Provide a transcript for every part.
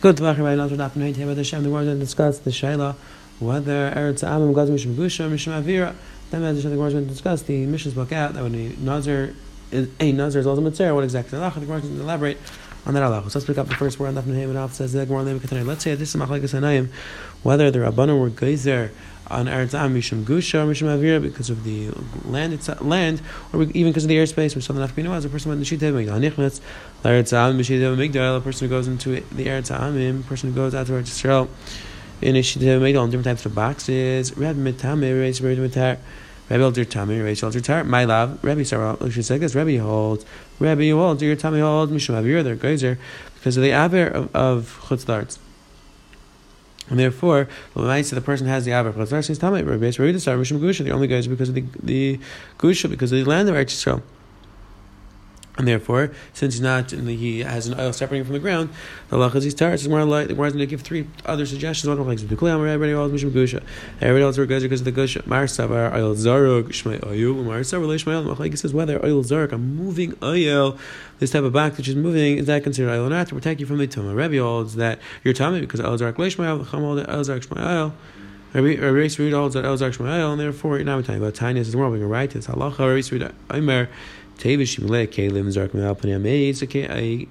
Good to Bachar by Nazir Daf Neit Heba Hashem. The Gemara discuss the Shaila whether Eretz Amim Gaz Mishum Gusha Mishum Avira. Then the Gemara going to discuss the missions book out that when a Nazir is a Nazir is also Mitzvah. What exactly the Gemara to elaborate on that halacha. So let's pick up the first word on Daf Heba. Says the Gemara Let's say this is Machlekes Hanayim whether the Rabbanon were Geyser on Eretz Am Mishum Gusha Mishum Avira because of the land, it's, land, or even because of the airspace, which something Nafkamino as a person went to Shitev Migdal Nichmetz, Eretz Am Mishitev Migdal, a person who goes into the Eretz Amim, a person who goes out to Eretz Yisrael in a Shitev Migdal in different types of boxes, Reb Mitame, Reis Rebbe Mitar, Rebbe Elder Tami, Reis Elder Tar, my love, Rebbe Sarah, she said this, Rebbe holds, Rebbe holds, your Tami holds, Mishum Avira, they're geyser, because of the Aver of, of Chutzlarts. And therefore, the person has the Yisrael The only guys because of the the Gusha because of the land of Eretz Yisrael. And therefore, since he's not, the, he has an oil separating from the ground, the lachas is tar. It's more like the is going to give three other suggestions. One of kulam, everybody else mishum gusha. Everybody else regards because of the gusha. Mar savar oil zaruk shmei oil. Mar savar leishmael. Machlek says whether oil zaruk, a moving oil, this type of back which is moving, is that considered oil or not to protect you from the tumah? Rebbe holds that you're tummy because oil zaruk. Chum holds that oil zaruk shmei oil. Rabbi Yisrael holds that Elzar Shmael, and therefore you're not talking about Tanya. Says we're moving right. It's halacha. Rabbi Yisrael Aimer Tevish Shimle Kalim Zark Malpani Amaze, a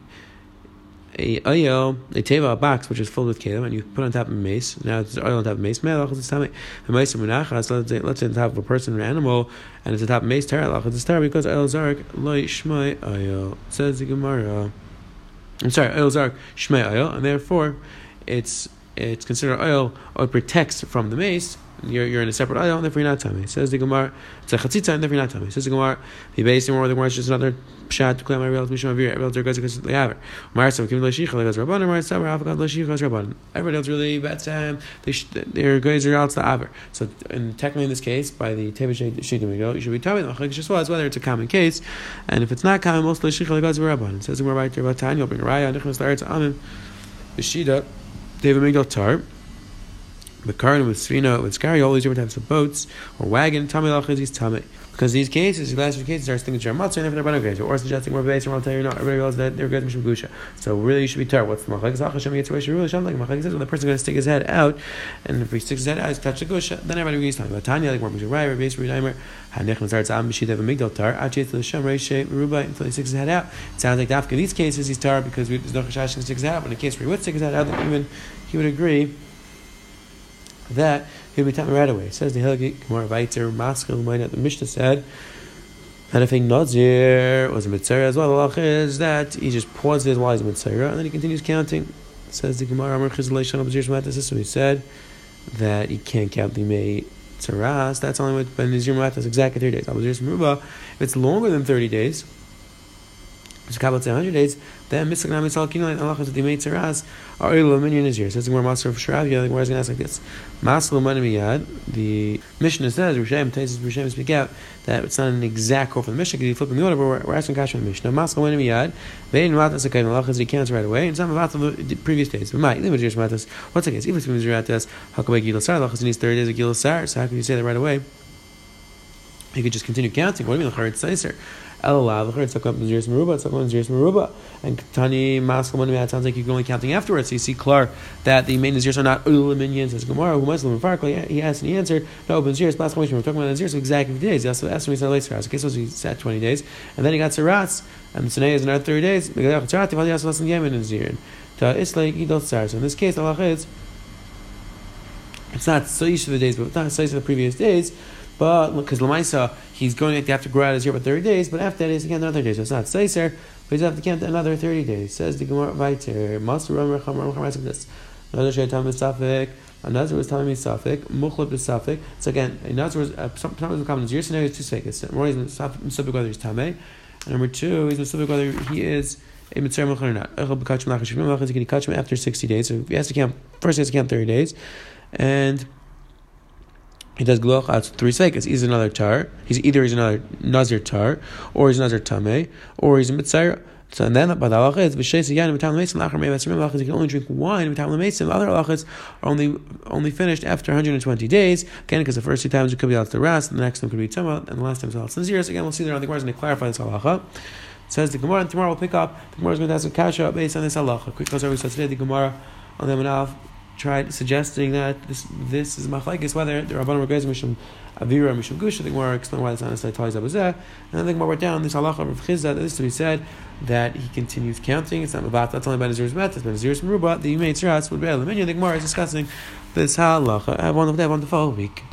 a oil, a teva, a box which is filled with kalim, and you put on top of a mace. Now it's oil on top of mace. Melach is the mace munachas. Let's let's on top of a person or an animal, and it's on top of mace. Teralach it's tar because oil zark loy shmai oil says the Gemara. I'm sorry, oil zark shmai oil, and therefore it's it's considered oil or protects from the mace you're, you're in a separate aisle, and therefore you're not tummy. Says the Gemara, it's a chatzitza, and therefore you're not tummy. Says the Gemara, the base more the Gemara is just another pshat to claim my mishum avir. Everybody else goes they have it. Marsa kim leishicha legas rabban, Marsa avakad leishicha rabban. Everybody else really bets him. They their guys are out to the aver. So, and technically in this case, by the we go, you should be tummy. The just was whether it's a common case, and if it's not common, most leishicha legas rabban. Says the Gemara right there about Tanya, bring a raya, nichnas laretz amim, b'shida, David Migdal tar. The Karan with Svina, with Skari, all these different types of boats, or wagon, Tami Lachis, he's Tami. Because these cases, these last few cases are thinking Jermatz, and if they're Banu or suggesting more base, or I'll tell you, no, everybody else that they're good Mishum Gusha. So really, you should be tar. What's the Machlek? Zach Hashem gets away, really Shem, like Machlek says, when the person's going to stick his head out, and if he sticks his head out, he's touched the Gusha, then everybody agrees talking about Tanya, like Mishum Rai, Rabbi Yisrael, Reimer, Hanech Mazar Tzam, Bishit Eva Migdal Tar, Achet the Shem, Reishe, Rubai, until he sticks his head out. It sounds like Dafka, in these cases, he's tar because there's no Chashash can stick his head out, but in a case where he would stick his head out, even he would agree that he'll be taken right away. It says the Hilgit Gemara Vaiter Maskil Minat. The Mishnah said that if a Nazir was a Mitzvah as well, the is that he just pauses while he's Mitzvah and then he continues counting. It says the Gemara Amar Chizalei system. He said that he can't count the May Tzaras. That's only with Ben Matas exactly 30 days. If it's longer than 30 days, it's a couple of 100 days, then Misak the are Oil Minion is here. Says the Gemara Master of the is going to ask like this. The Mishnah says, Rishem, Taisis speak out, that it's not an exact quote from the Mishnah, because you flip in the order, but we're, we're asking Kash from the Mishnah. Masal Manamiyad, Vein Matas Akayin Allah he counts right away, and some about the previous days. But my, Matas, what's the case? If it's Mizratas, Hakabay Gil Sar, Allah needs 30 days of Gil Sar, so how can you say that right away? You could just continue counting. What do you mean, Charit Saiser? Elav, it's about Maziris Maruba, it's about Maziris Maruba. And Tani Maskal it sounds like you're only counting afterwards. So you see clear that the main Nazirs are not Ul minions, says Gemara, who Muslim Farkle. He asked and he answered, No, Maziris, Maskal we're talking about Nazirs, exactly 50 days. He also asked him, he said, late Saras. Okay, so he sat 20 days. And then he got Saras, and Sinai is another 30 days. So in this case, Allah is, it's not so each of the days, but not so each of the previous days. But because Lamaisa, he's going to have to grow out his year for 30 days, but after that, he's again another day. So it's not Seiser, but he's going to have to count another 30 days. Says the Gemara Vaiter, Master Ram Recham Ram Recham this. Another Shaitan Misafik, another was telling me Safik, Mukhlib is Safik. So again, another was, uh, sometimes the common your scenario is two Safik. One is Misafik whether he's Tameh, and number two, he's Misafik whether he is a mitzvah or not. He can catch him after 60 days. So he has to count, first he has to count 30 days. And he does gloch out three sekas. He's another tar. He's either he's another nazir tar, or he's another tame, or he's a mitzvah. So and then by the halachas, b'sheis again b'tam lemesim lachar mei b'srim halachas, you can only drink wine b'tam lemesim. Other halachas are only only finished after 120 days. Again, because the first two times it could be out to rest, the next time could be tama, and the last time it's out zeros. Again, we'll see there on the Gemara to clarify this halacha. Says the Gemara, and tomorrow we'll pick up. The Gemara is going to ask a kasha based on this halacha. Quick saw today the Gemara on the Manaf tried suggesting that this this is machlekes whether the Rabbanim Regeis Mishum Avira Mishum Gusha. The Gemara explained why it's not necessarily ties that. And the Gemara wrote down this halacha of Chizda that this to be said that he continues counting. It's not about that's only about Nazir's met. It's about Nazir's Meruba. The Yimei Tziras would be aluminium. The Gemara is discussing this halacha. Have one of that wonderful week.